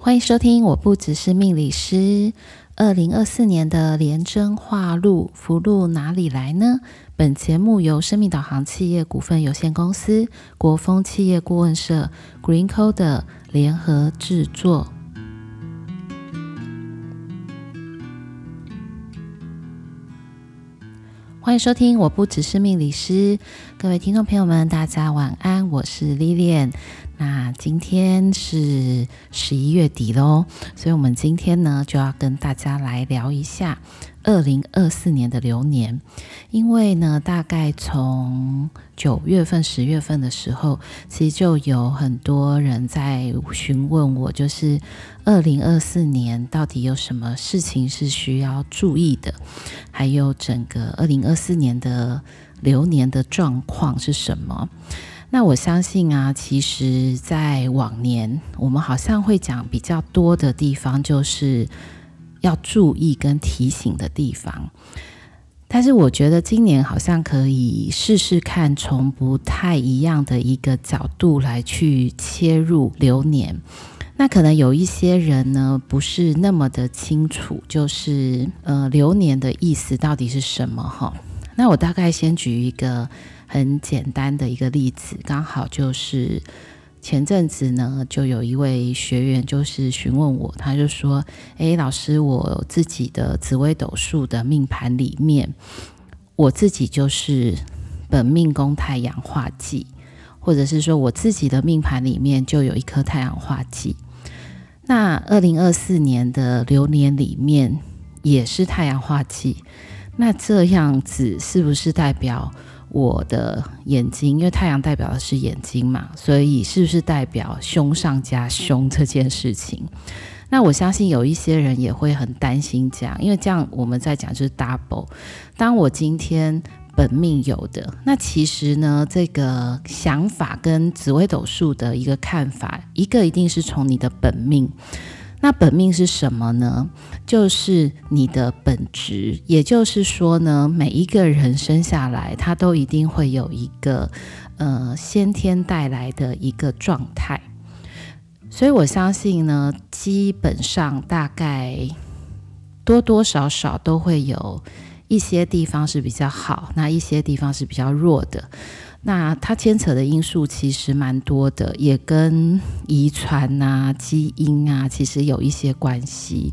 欢迎收听，我不只是命理师。二零二四年的廉贞化禄，福禄哪里来呢？本节目由生命导航企业股份有限公司、国风企业顾问社、Green Code 联合制作。欢迎收听，我不只是命理师。各位听众朋友们，大家晚安，我是 Lilian。那今天是十一月底喽，所以我们今天呢就要跟大家来聊一下二零二四年的流年。因为呢，大概从九月份、十月份的时候，其实就有很多人在询问我，就是二零二四年到底有什么事情是需要注意的，还有整个二零二四年的流年的状况是什么。那我相信啊，其实，在往年我们好像会讲比较多的地方，就是要注意跟提醒的地方。但是我觉得今年好像可以试试看，从不太一样的一个角度来去切入流年。那可能有一些人呢，不是那么的清楚，就是呃，流年的意思到底是什么哈？那我大概先举一个。很简单的一个例子，刚好就是前阵子呢，就有一位学员就是询问我，他就说：“诶，老师，我自己的紫微斗数的命盘里面，我自己就是本命宫太阳化忌，或者是说我自己的命盘里面就有一颗太阳化忌。那二零二四年的流年里面也是太阳化忌，那这样子是不是代表？”我的眼睛，因为太阳代表的是眼睛嘛，所以是不是代表凶上加凶这件事情？那我相信有一些人也会很担心这样，因为这样我们在讲就是 double。当我今天本命有的，那其实呢，这个想法跟紫微斗数的一个看法，一个一定是从你的本命。那本命是什么呢？就是你的本质，也就是说呢，每一个人生下来，他都一定会有一个呃先天带来的一个状态。所以我相信呢，基本上大概多多少少都会有一些地方是比较好，那一些地方是比较弱的。那它牵扯的因素其实蛮多的，也跟遗传啊、基因啊，其实有一些关系。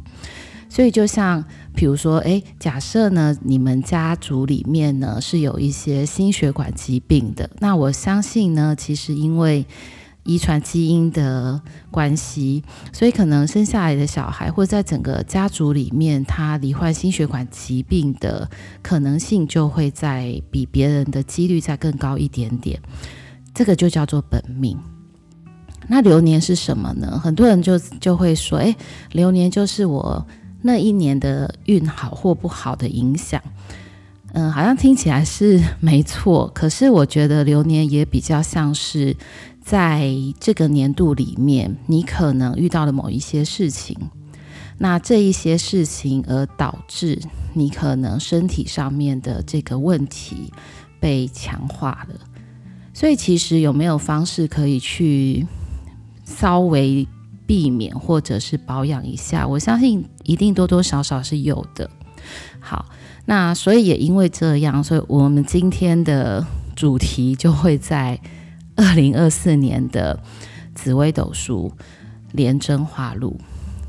所以就像比如说，诶，假设呢，你们家族里面呢是有一些心血管疾病的，那我相信呢，其实因为。遗传基因的关系，所以可能生下来的小孩，或者在整个家族里面，他罹患心血管疾病的可能性就会在比别人的几率再更高一点点。这个就叫做本命。那流年是什么呢？很多人就就会说，诶，流年就是我那一年的运好或不好的影响。嗯，好像听起来是没错，可是我觉得流年也比较像是。在这个年度里面，你可能遇到了某一些事情，那这一些事情而导致你可能身体上面的这个问题被强化了。所以，其实有没有方式可以去稍微避免或者是保养一下？我相信一定多多少少是有的。好，那所以也因为这样，所以我们今天的主题就会在。二零二四年的紫微斗数廉贞化禄，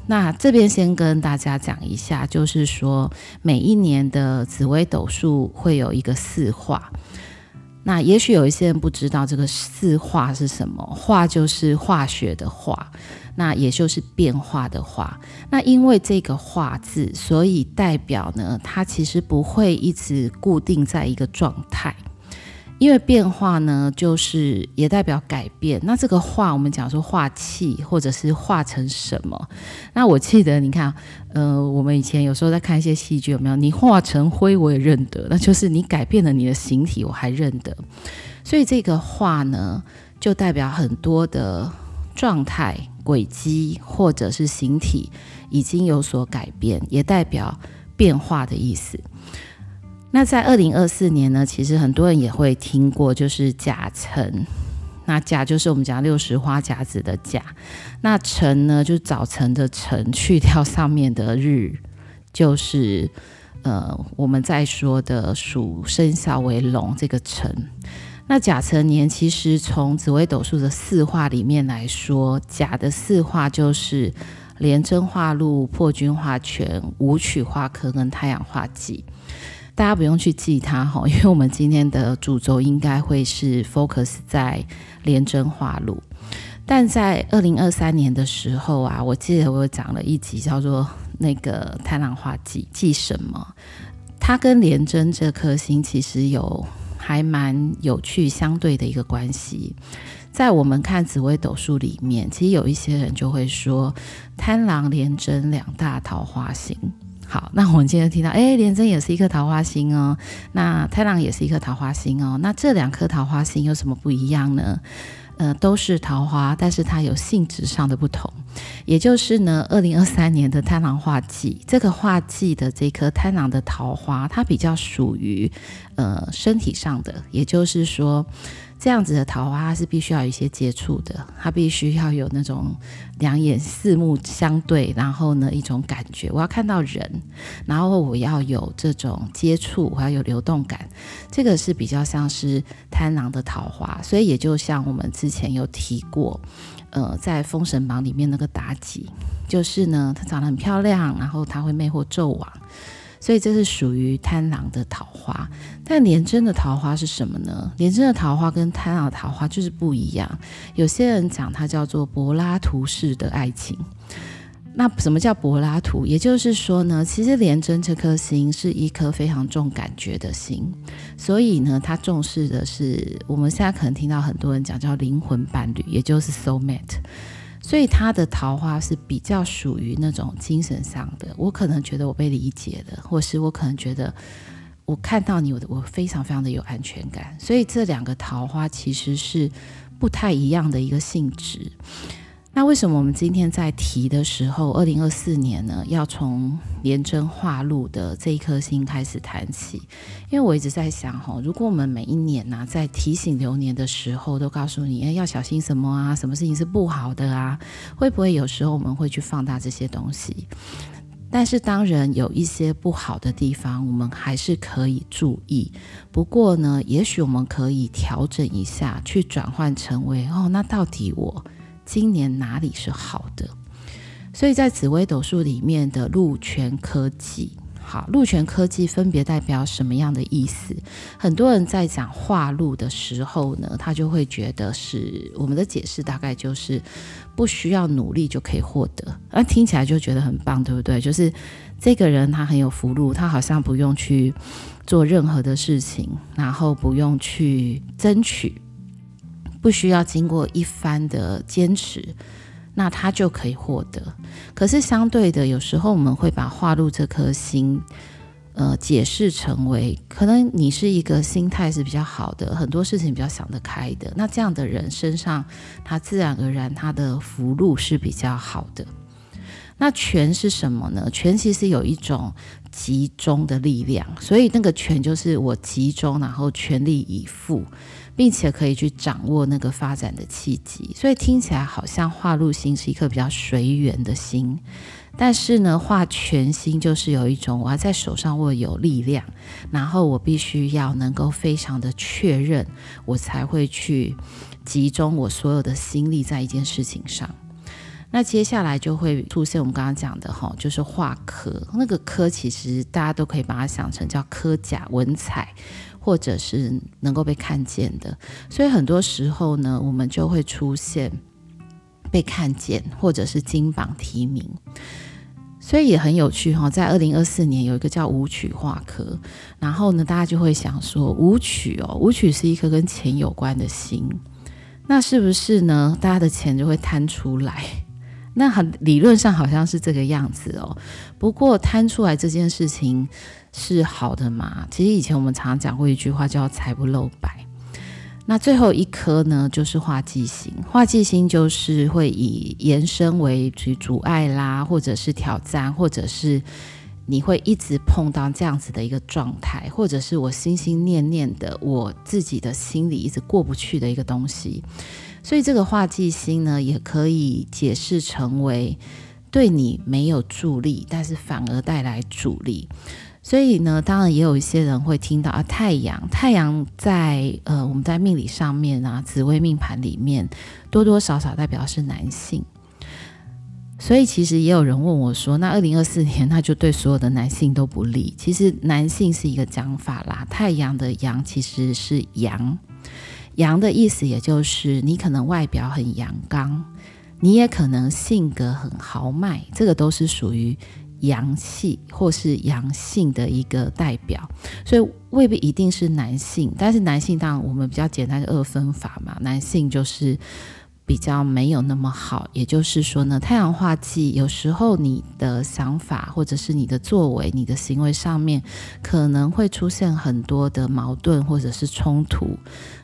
那这边先跟大家讲一下，就是说每一年的紫微斗数会有一个四化。那也许有一些人不知道这个四化是什么，化就是化学的化，那也就是变化的化。那因为这个化字，所以代表呢，它其实不会一直固定在一个状态。因为变化呢，就是也代表改变。那这个化，我们讲说化气，或者是化成什么？那我记得，你看，呃，我们以前有时候在看一些戏剧，有没有？你化成灰，我也认得，那就是你改变了你的形体，我还认得。所以这个化呢，就代表很多的状态、轨迹，或者是形体已经有所改变，也代表变化的意思。那在二零二四年呢，其实很多人也会听过，就是甲辰，那甲就是我们讲六十花甲子的甲，那辰呢就是早晨的辰，去掉上面的日，就是呃我们在说的属生肖为龙这个辰。那甲辰年其实从紫微斗数的四化里面来说，甲的四化就是廉贞化禄、破军化权、武曲化科跟太阳化忌。大家不用去记它哈，因为我们今天的主轴应该会是 focus 在廉贞化禄。但在二零二三年的时候啊，我记得我有讲了一集叫做那个贪狼化忌忌什么？它跟廉贞这颗星其实有还蛮有趣相对的一个关系。在我们看紫微斗数里面，其实有一些人就会说贪狼廉贞两大桃花星。好，那我们今天听到，哎，廉贞也是一颗桃花星哦，那太郎也是一颗桃花星哦，那这两颗桃花星有什么不一样呢？呃，都是桃花，但是它有性质上的不同，也就是呢，二零二三年的贪狼化忌，这个化忌的这颗贪狼的桃花，它比较属于呃身体上的，也就是说。这样子的桃花，它是必须要有一些接触的，它必须要有那种两眼四目相对，然后呢一种感觉，我要看到人，然后我要有这种接触，我要有流动感，这个是比较像是贪狼的桃花，所以也就像我们之前有提过，呃，在封神榜里面那个妲己，就是呢，她长得很漂亮，然后她会魅惑纣王。所以这是属于贪狼的桃花，但廉贞的桃花是什么呢？廉贞的桃花跟贪狼的桃花就是不一样。有些人讲它叫做柏拉图式的爱情。那什么叫柏拉图？也就是说呢，其实廉贞这颗星是一颗非常重感觉的星，所以呢，它重视的是我们现在可能听到很多人讲叫灵魂伴侣，也就是 soul mate。所以他的桃花是比较属于那种精神上的，我可能觉得我被理解了，或是我可能觉得我看到你，我我非常非常的有安全感。所以这两个桃花其实是不太一样的一个性质。那为什么我们今天在提的时候，二零二四年呢，要从廉贞化禄的这一颗星开始谈起？因为我一直在想，哈，如果我们每一年呢、在提醒流年的时候，都告诉你，哎，要小心什么啊？什么事情是不好的啊？会不会有时候我们会去放大这些东西？但是当然有一些不好的地方，我们还是可以注意。不过呢，也许我们可以调整一下，去转换成为，哦，那到底我。今年哪里是好的？所以在紫微斗数里面的禄权科技，好，禄权科技分别代表什么样的意思？很多人在讲化禄的时候呢，他就会觉得是我们的解释大概就是不需要努力就可以获得，那听起来就觉得很棒，对不对？就是这个人他很有福禄，他好像不用去做任何的事情，然后不用去争取。不需要经过一番的坚持，那他就可以获得。可是相对的，有时候我们会把化禄这颗星，呃，解释成为可能你是一个心态是比较好的，很多事情比较想得开的。那这样的人身上，他自然而然他的福禄是比较好的。那权是什么呢？权其实有一种集中的力量，所以那个权就是我集中，然后全力以赴。并且可以去掌握那个发展的契机，所以听起来好像画禄星是一颗比较随缘的心，但是呢，画权星就是有一种我要在手上握有力量，然后我必须要能够非常的确认，我才会去集中我所有的心力在一件事情上。那接下来就会出现我们刚刚讲的哈，就是画科，那个科其实大家都可以把它想成叫科甲文采。或者是能够被看见的，所以很多时候呢，我们就会出现被看见，或者是金榜题名。所以也很有趣哈，在二零二四年有一个叫舞曲化科，然后呢，大家就会想说，舞曲哦，舞曲是一颗跟钱有关的心，那是不是呢？大家的钱就会摊出来？那很理论上好像是这个样子哦。不过摊出来这件事情。是好的嘛？其实以前我们常常讲过一句话，叫“财不露白”。那最后一颗呢，就是化忌星。化忌星就是会以延伸为阻碍啦，或者是挑战，或者是你会一直碰到这样子的一个状态，或者是我心心念念的，我自己的心里一直过不去的一个东西。所以这个化忌星呢，也可以解释成为对你没有助力，但是反而带来阻力。所以呢，当然也有一些人会听到啊，太阳，太阳在呃我们在命理上面啊，紫微命盘里面多多少少代表是男性。所以其实也有人问我说：“那二零二四年，那就对所有的男性都不利？”其实男性是一个讲法啦，太阳的阳其实是阳，阳的意思也就是你可能外表很阳刚，你也可能性格很豪迈，这个都是属于阳气或是阳性的一个代表，所以未必一定是男性。但是男性当然我们比较简单的二分法嘛，男性就是。比较没有那么好，也就是说呢，太阳化忌有时候你的想法或者是你的作为、你的行为上面可能会出现很多的矛盾或者是冲突，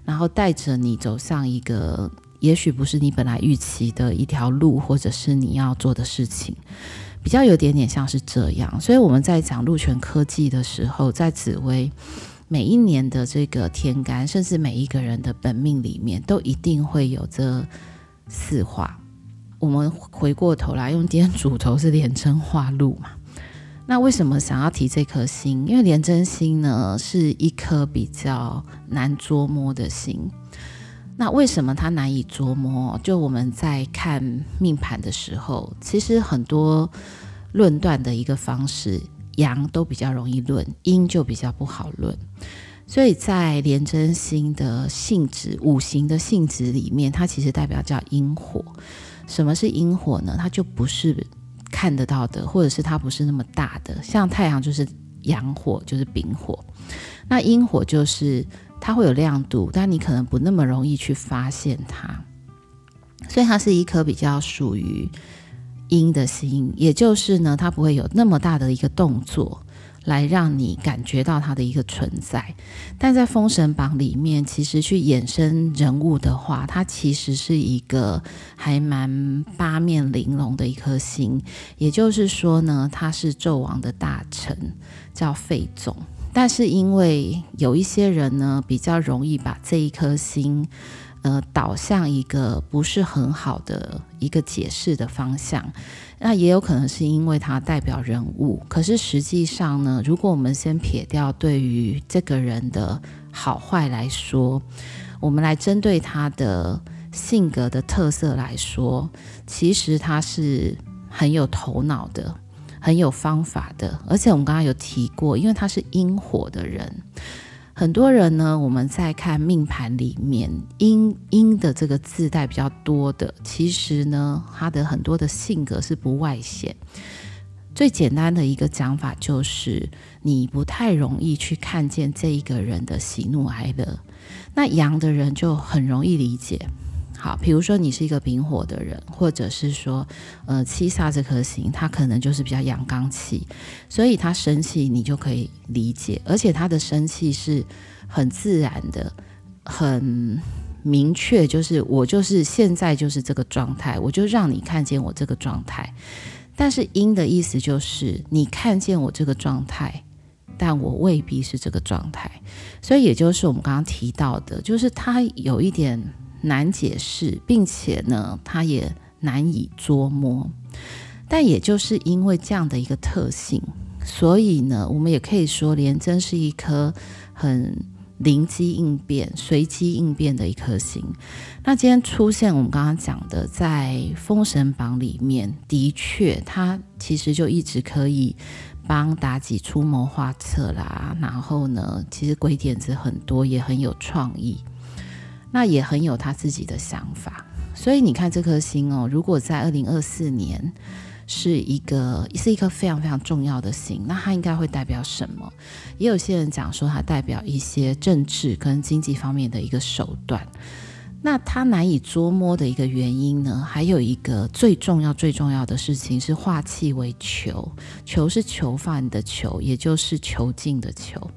然后带着你走向一个也许不是你本来预期的一条路，或者是你要做的事情，比较有点点像是这样。所以我们在讲鹿泉科技的时候，在紫薇每一年的这个天干，甚至每一个人的本命里面，都一定会有着。四化，我们回过头来用今天主头是廉贞化禄嘛？那为什么想要提这颗星？因为廉贞星呢是一颗比较难捉摸的星。那为什么它难以捉摸？就我们在看命盘的时候，其实很多论断的一个方式，阳都比较容易论，阴就比较不好论。所以在廉贞星的性质、五行的性质里面，它其实代表叫阴火。什么是阴火呢？它就不是看得到的，或者是它不是那么大的。像太阳就是阳火，就是丙火。那阴火就是它会有亮度，但你可能不那么容易去发现它。所以它是一颗比较属于阴的星，也就是呢，它不会有那么大的一个动作。来让你感觉到它的一个存在，但在《封神榜》里面，其实去衍生人物的话，它其实是一个还蛮八面玲珑的一颗星。也就是说呢，他是纣王的大臣，叫费总。但是因为有一些人呢，比较容易把这一颗星。呃，导向一个不是很好的一个解释的方向，那也有可能是因为他代表人物。可是实际上呢，如果我们先撇掉对于这个人的好坏来说，我们来针对他的性格的特色来说，其实他是很有头脑的，很有方法的。而且我们刚刚有提过，因为他是阴火的人。很多人呢，我们在看命盘里面阴阴的这个字带比较多的，其实呢，他的很多的性格是不外显。最简单的一个讲法就是，你不太容易去看见这一个人的喜怒哀乐。那阳的人就很容易理解。好，比如说你是一个丙火的人，或者是说，呃，七煞这颗星，他可能就是比较阳刚气，所以他生气你就可以理解，而且他的生气是很自然的，很明确，就是我就是现在就是这个状态，我就让你看见我这个状态。但是阴的意思就是你看见我这个状态，但我未必是这个状态，所以也就是我们刚刚提到的，就是他有一点。难解释，并且呢，它也难以捉摸。但也就是因为这样的一个特性，所以呢，我们也可以说，廉贞是一颗很灵机应变、随机应变的一颗星。那今天出现我们刚刚讲的，在《封神榜》里面，的确，它其实就一直可以帮妲己出谋划策啦。然后呢，其实鬼点子很多，也很有创意。那也很有他自己的想法，所以你看这颗星哦，如果在二零二四年是一个是一颗非常非常重要的星，那它应该会代表什么？也有些人讲说它代表一些政治跟经济方面的一个手段。那它难以捉摸的一个原因呢，还有一个最重要最重要的事情是化气为囚，囚是囚犯的囚，也就是囚禁的囚。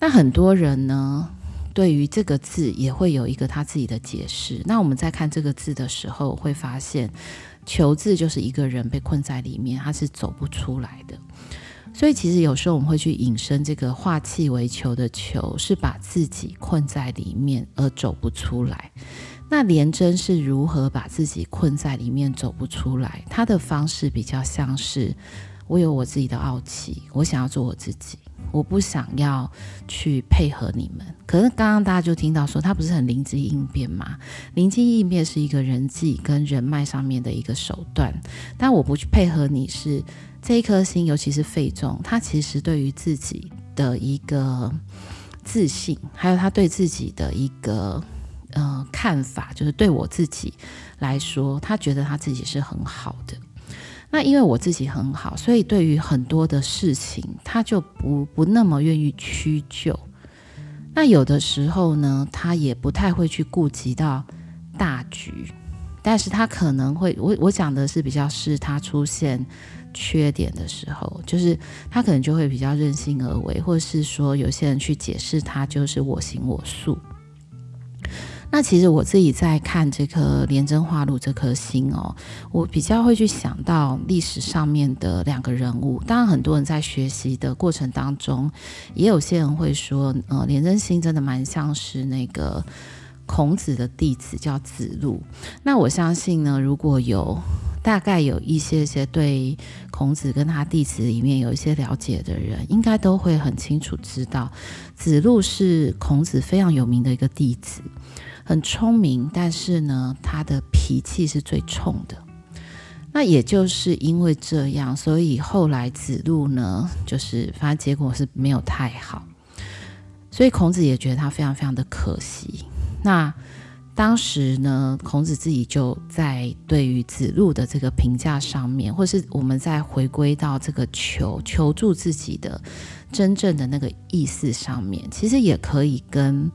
那很多人呢，对于这个字也会有一个他自己的解释。那我们在看这个字的时候，会发现“囚”字就是一个人被困在里面，他是走不出来的。所以其实有时候我们会去引申这个化气为球的球，是把自己困在里面而走不出来。那廉贞是如何把自己困在里面走不出来？他的方式比较像是，我有我自己的傲气，我想要做我自己，我不想要去配合你们。可是刚刚大家就听到说，他不是很灵机应变吗？灵机应变是一个人际跟人脉上面的一个手段，但我不去配合你是这一颗星，尤其是费仲，他其实对于自己的一个自信，还有他对自己的一个。呃，看法就是对我自己来说，他觉得他自己是很好的。那因为我自己很好，所以对于很多的事情，他就不不那么愿意屈就。那有的时候呢，他也不太会去顾及到大局，但是他可能会，我我讲的是比较是他出现缺点的时候，就是他可能就会比较任性而为，或者是说有些人去解释他就是我行我素。那其实我自己在看这颗廉贞化禄这颗星哦，我比较会去想到历史上面的两个人物。当然，很多人在学习的过程当中，也有些人会说，呃，廉贞星真的蛮像是那个孔子的弟子，叫子路。那我相信呢，如果有大概有一些些对孔子跟他弟子里面有一些了解的人，应该都会很清楚知道，子路是孔子非常有名的一个弟子。很聪明，但是呢，他的脾气是最冲的。那也就是因为这样，所以后来子路呢，就是反正结果是没有太好。所以孔子也觉得他非常非常的可惜。那当时呢，孔子自己就在对于子路的这个评价上面，或是我们再回归到这个求求助自己的真正的那个意思上面，其实也可以跟。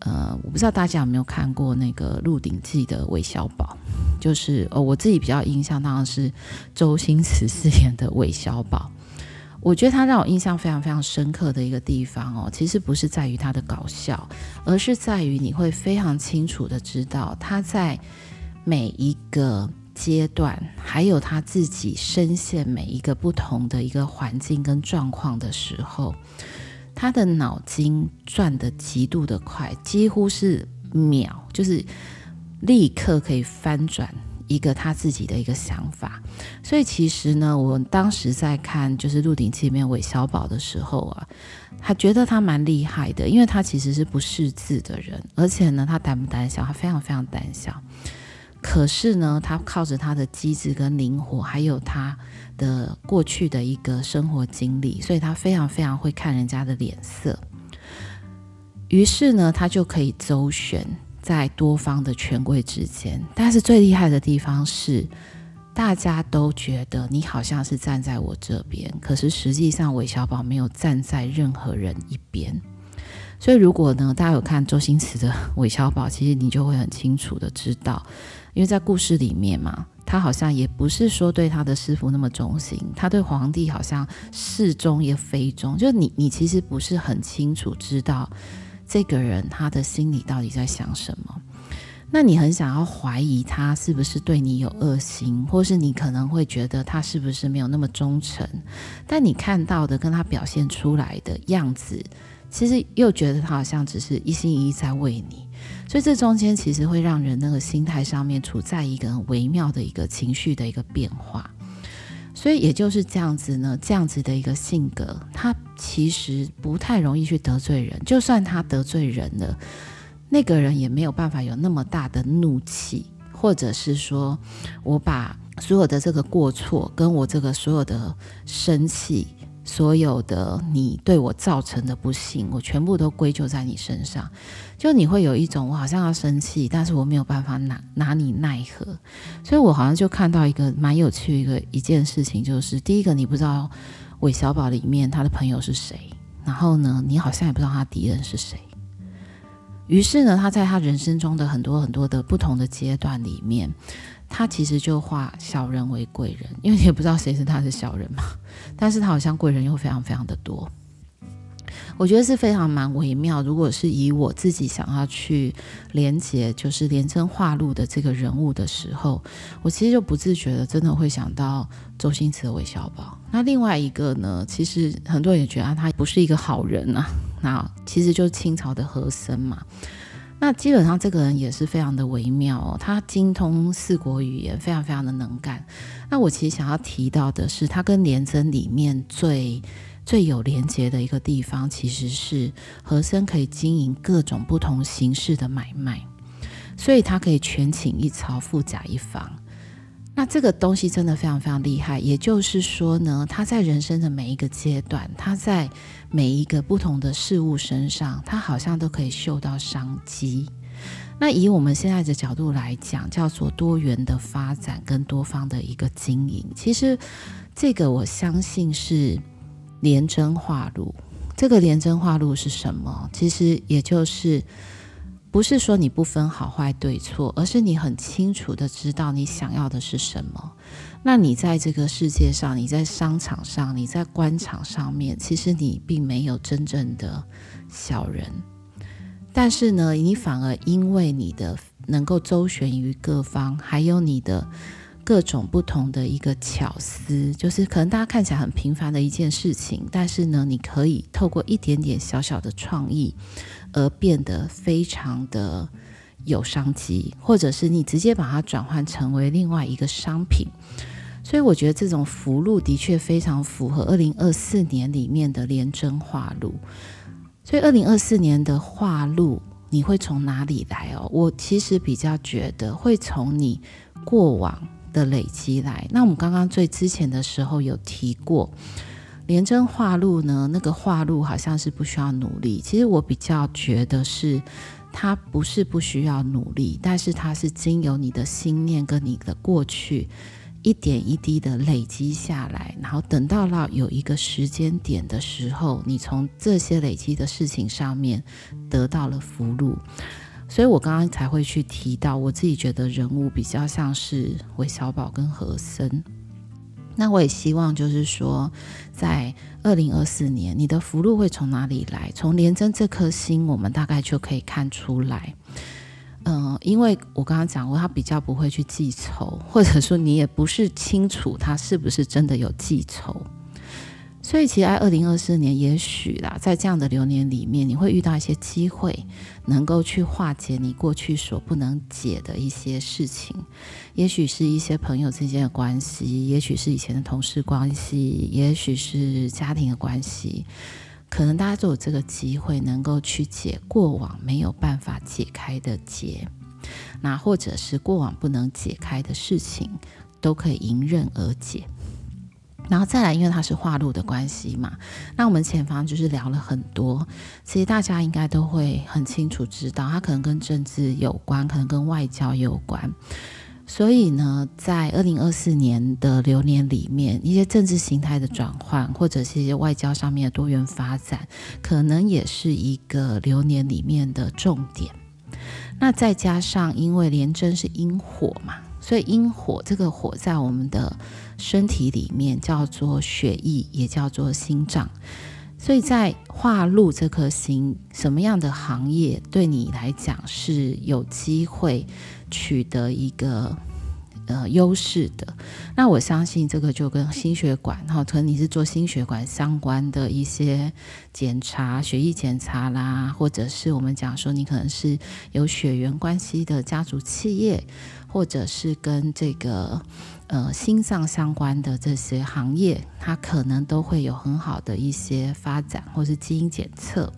呃，我不知道大家有没有看过那个《鹿鼎记》的韦小宝，就是哦，我自己比较印象当然是周星驰饰演的韦小宝。我觉得他让我印象非常非常深刻的一个地方哦，其实不是在于他的搞笑，而是在于你会非常清楚的知道他在每一个阶段，还有他自己深陷每一个不同的一个环境跟状况的时候。他的脑筋转得极度的快，几乎是秒，就是立刻可以翻转一个他自己的一个想法。所以其实呢，我当时在看就是《鹿鼎记》里面韦小宝的时候啊，他觉得他蛮厉害的，因为他其实是不识字的人，而且呢，他胆不胆小？他非常非常胆小。可是呢，他靠着他的机智跟灵活，还有他的过去的一个生活经历，所以他非常非常会看人家的脸色。于是呢，他就可以周旋在多方的权贵之间。但是最厉害的地方是，大家都觉得你好像是站在我这边，可是实际上韦小宝没有站在任何人一边。所以，如果呢，大家有看周星驰的韦小宝，其实你就会很清楚的知道，因为在故事里面嘛，他好像也不是说对他的师傅那么忠心，他对皇帝好像是忠也非忠，就你你其实不是很清楚知道这个人他的心里到底在想什么，那你很想要怀疑他是不是对你有恶心，或是你可能会觉得他是不是没有那么忠诚，但你看到的跟他表现出来的样子。其实又觉得他好像只是一心一意在为你，所以这中间其实会让人那个心态上面处在一个很微妙的一个情绪的一个变化。所以也就是这样子呢，这样子的一个性格，他其实不太容易去得罪人。就算他得罪人了，那个人也没有办法有那么大的怒气，或者是说我把所有的这个过错跟我这个所有的生气。所有的你对我造成的不幸，我全部都归咎在你身上。就你会有一种我好像要生气，但是我没有办法拿拿你奈何。所以我好像就看到一个蛮有趣的一个一件事情，就是第一个你不知道韦小宝里面他的朋友是谁，然后呢，你好像也不知道他敌人是谁。于是呢，他在他人生中的很多很多的不同的阶段里面。他其实就化小人为贵人，因为你也不知道谁是他的小人嘛。但是他好像贵人又非常非常的多。我觉得是非常蛮微妙。如果是以我自己想要去连接，就是廉贞化路的这个人物的时候，我其实就不自觉的真的会想到周星驰的韦小宝。那另外一个呢，其实很多人也觉得，他不是一个好人啊。那其实就是清朝的和珅嘛。那基本上这个人也是非常的微妙哦，他精通四国语言，非常非常的能干。那我其实想要提到的是，他跟廉贞里面最最有连结的一个地方，其实是和珅可以经营各种不同形式的买卖，所以他可以权倾一朝，富甲一方。那这个东西真的非常非常厉害，也就是说呢，他在人生的每一个阶段，他在每一个不同的事物身上，他好像都可以嗅到商机。那以我们现在的角度来讲，叫做多元的发展跟多方的一个经营。其实这个我相信是廉真化路。这个廉真化路是什么？其实也就是。不是说你不分好坏对错，而是你很清楚的知道你想要的是什么。那你在这个世界上，你在商场上，你在官场上面，其实你并没有真正的小人，但是呢，你反而因为你的能够周旋于各方，还有你的各种不同的一个巧思，就是可能大家看起来很平凡的一件事情，但是呢，你可以透过一点点小小的创意。而变得非常的有商机，或者是你直接把它转换成为另外一个商品，所以我觉得这种福禄的确非常符合二零二四年里面的廉贞化禄。所以二零二四年的化禄，你会从哪里来哦？我其实比较觉得会从你过往的累积来。那我们刚刚最之前的时候有提过。廉贞化禄呢，那个化禄好像是不需要努力。其实我比较觉得是，它不是不需要努力，但是它是经由你的心念跟你的过去一点一滴的累积下来，然后等到了有一个时间点的时候，你从这些累积的事情上面得到了福禄。所以我刚刚才会去提到，我自己觉得人物比较像是韦小宝跟和珅。那我也希望，就是说，在二零二四年，你的福禄会从哪里来？从廉贞这颗星，我们大概就可以看出来。嗯、因为我刚刚讲过，他比较不会去记仇，或者说你也不是清楚他是不是真的有记仇。所以，其实，在二零二四年，也许啦，在这样的流年里面，你会遇到一些机会，能够去化解你过去所不能解的一些事情。也许是一些朋友之间的关系，也许是以前的同事关系，也许是家庭的关系。可能大家都有这个机会，能够去解过往没有办法解开的结，那或者是过往不能解开的事情，都可以迎刃而解。然后再来，因为它是化禄的关系嘛，那我们前方就是聊了很多，其实大家应该都会很清楚知道，它可能跟政治有关，可能跟外交有关。所以呢，在二零二四年的流年里面，一些政治形态的转换，或者是一些外交上面的多元发展，可能也是一个流年里面的重点。那再加上，因为廉贞是阴火嘛。所以阴火这个火在我们的身体里面叫做血液，也叫做心脏。所以在化禄这颗星，什么样的行业对你来讲是有机会取得一个呃优势的？那我相信这个就跟心血管哈，可能你是做心血管相关的一些检查、血液检查啦，或者是我们讲说你可能是有血缘关系的家族企业。或者是跟这个呃心脏相关的这些行业，它可能都会有很好的一些发展，或是基因检测。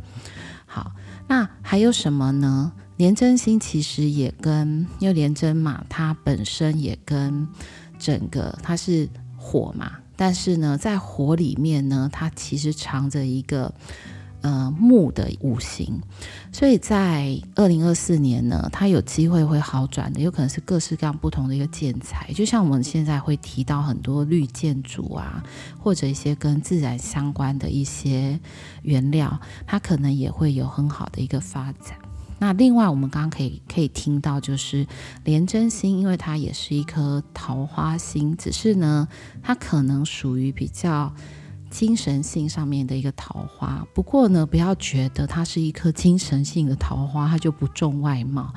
好，那还有什么呢？廉贞星其实也跟，因为廉贞嘛，它本身也跟整个它是火嘛，但是呢，在火里面呢，它其实藏着一个。呃，木的五行，所以在二零二四年呢，它有机会会好转的，有可能是各式各样不同的一个建材，就像我们现在会提到很多绿建筑啊，或者一些跟自然相关的一些原料，它可能也会有很好的一个发展。那另外，我们刚刚可以可以听到，就是廉贞星，因为它也是一颗桃花星，只是呢，它可能属于比较。精神性上面的一个桃花。不过呢，不要觉得它是一颗精神性的桃花，它就不重外貌。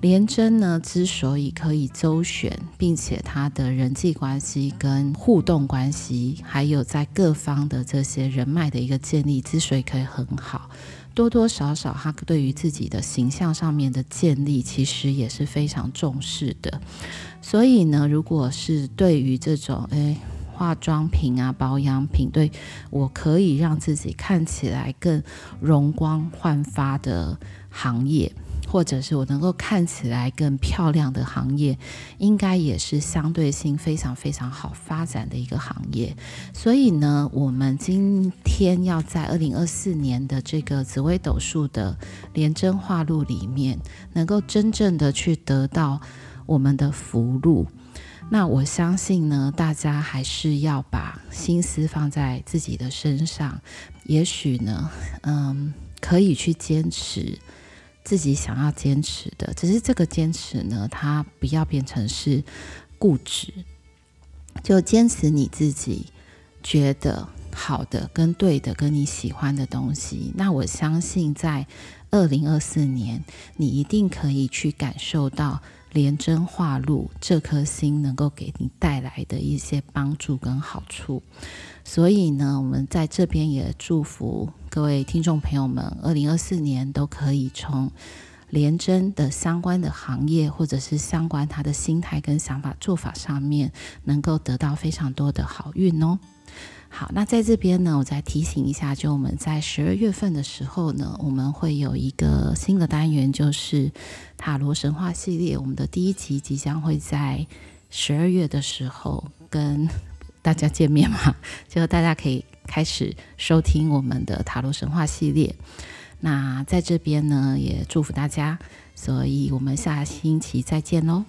廉贞呢，之所以可以周旋，并且他的人际关系跟互动关系，还有在各方的这些人脉的一个建立，之所以可以很好，多多少少他对于自己的形象上面的建立，其实也是非常重视的。所以呢，如果是对于这种诶化妆品啊、保养品，对我可以让自己看起来更容光焕发的行业。或者是我能够看起来更漂亮的行业，应该也是相对性非常非常好发展的一个行业。所以呢，我们今天要在二零二四年的这个紫微斗数的廉贞化禄里面，能够真正的去得到我们的福禄。那我相信呢，大家还是要把心思放在自己的身上。也许呢，嗯，可以去坚持。自己想要坚持的，只是这个坚持呢，它不要变成是固执，就坚持你自己觉得好的、跟对的、跟你喜欢的东西。那我相信，在二零二四年，你一定可以去感受到廉贞化路这颗心能够给你带来的一些帮助跟好处。所以呢，我们在这边也祝福各位听众朋友们，二零二四年都可以从廉贞的相关的行业，或者是相关他的心态跟想法做法上面，能够得到非常多的好运哦。好，那在这边呢，我再提醒一下，就我们在十二月份的时候呢，我们会有一个新的单元，就是塔罗神话系列。我们的第一集即将会在十二月的时候跟大家见面嘛，就大家可以开始收听我们的塔罗神话系列。那在这边呢，也祝福大家，所以我们下星期再见喽。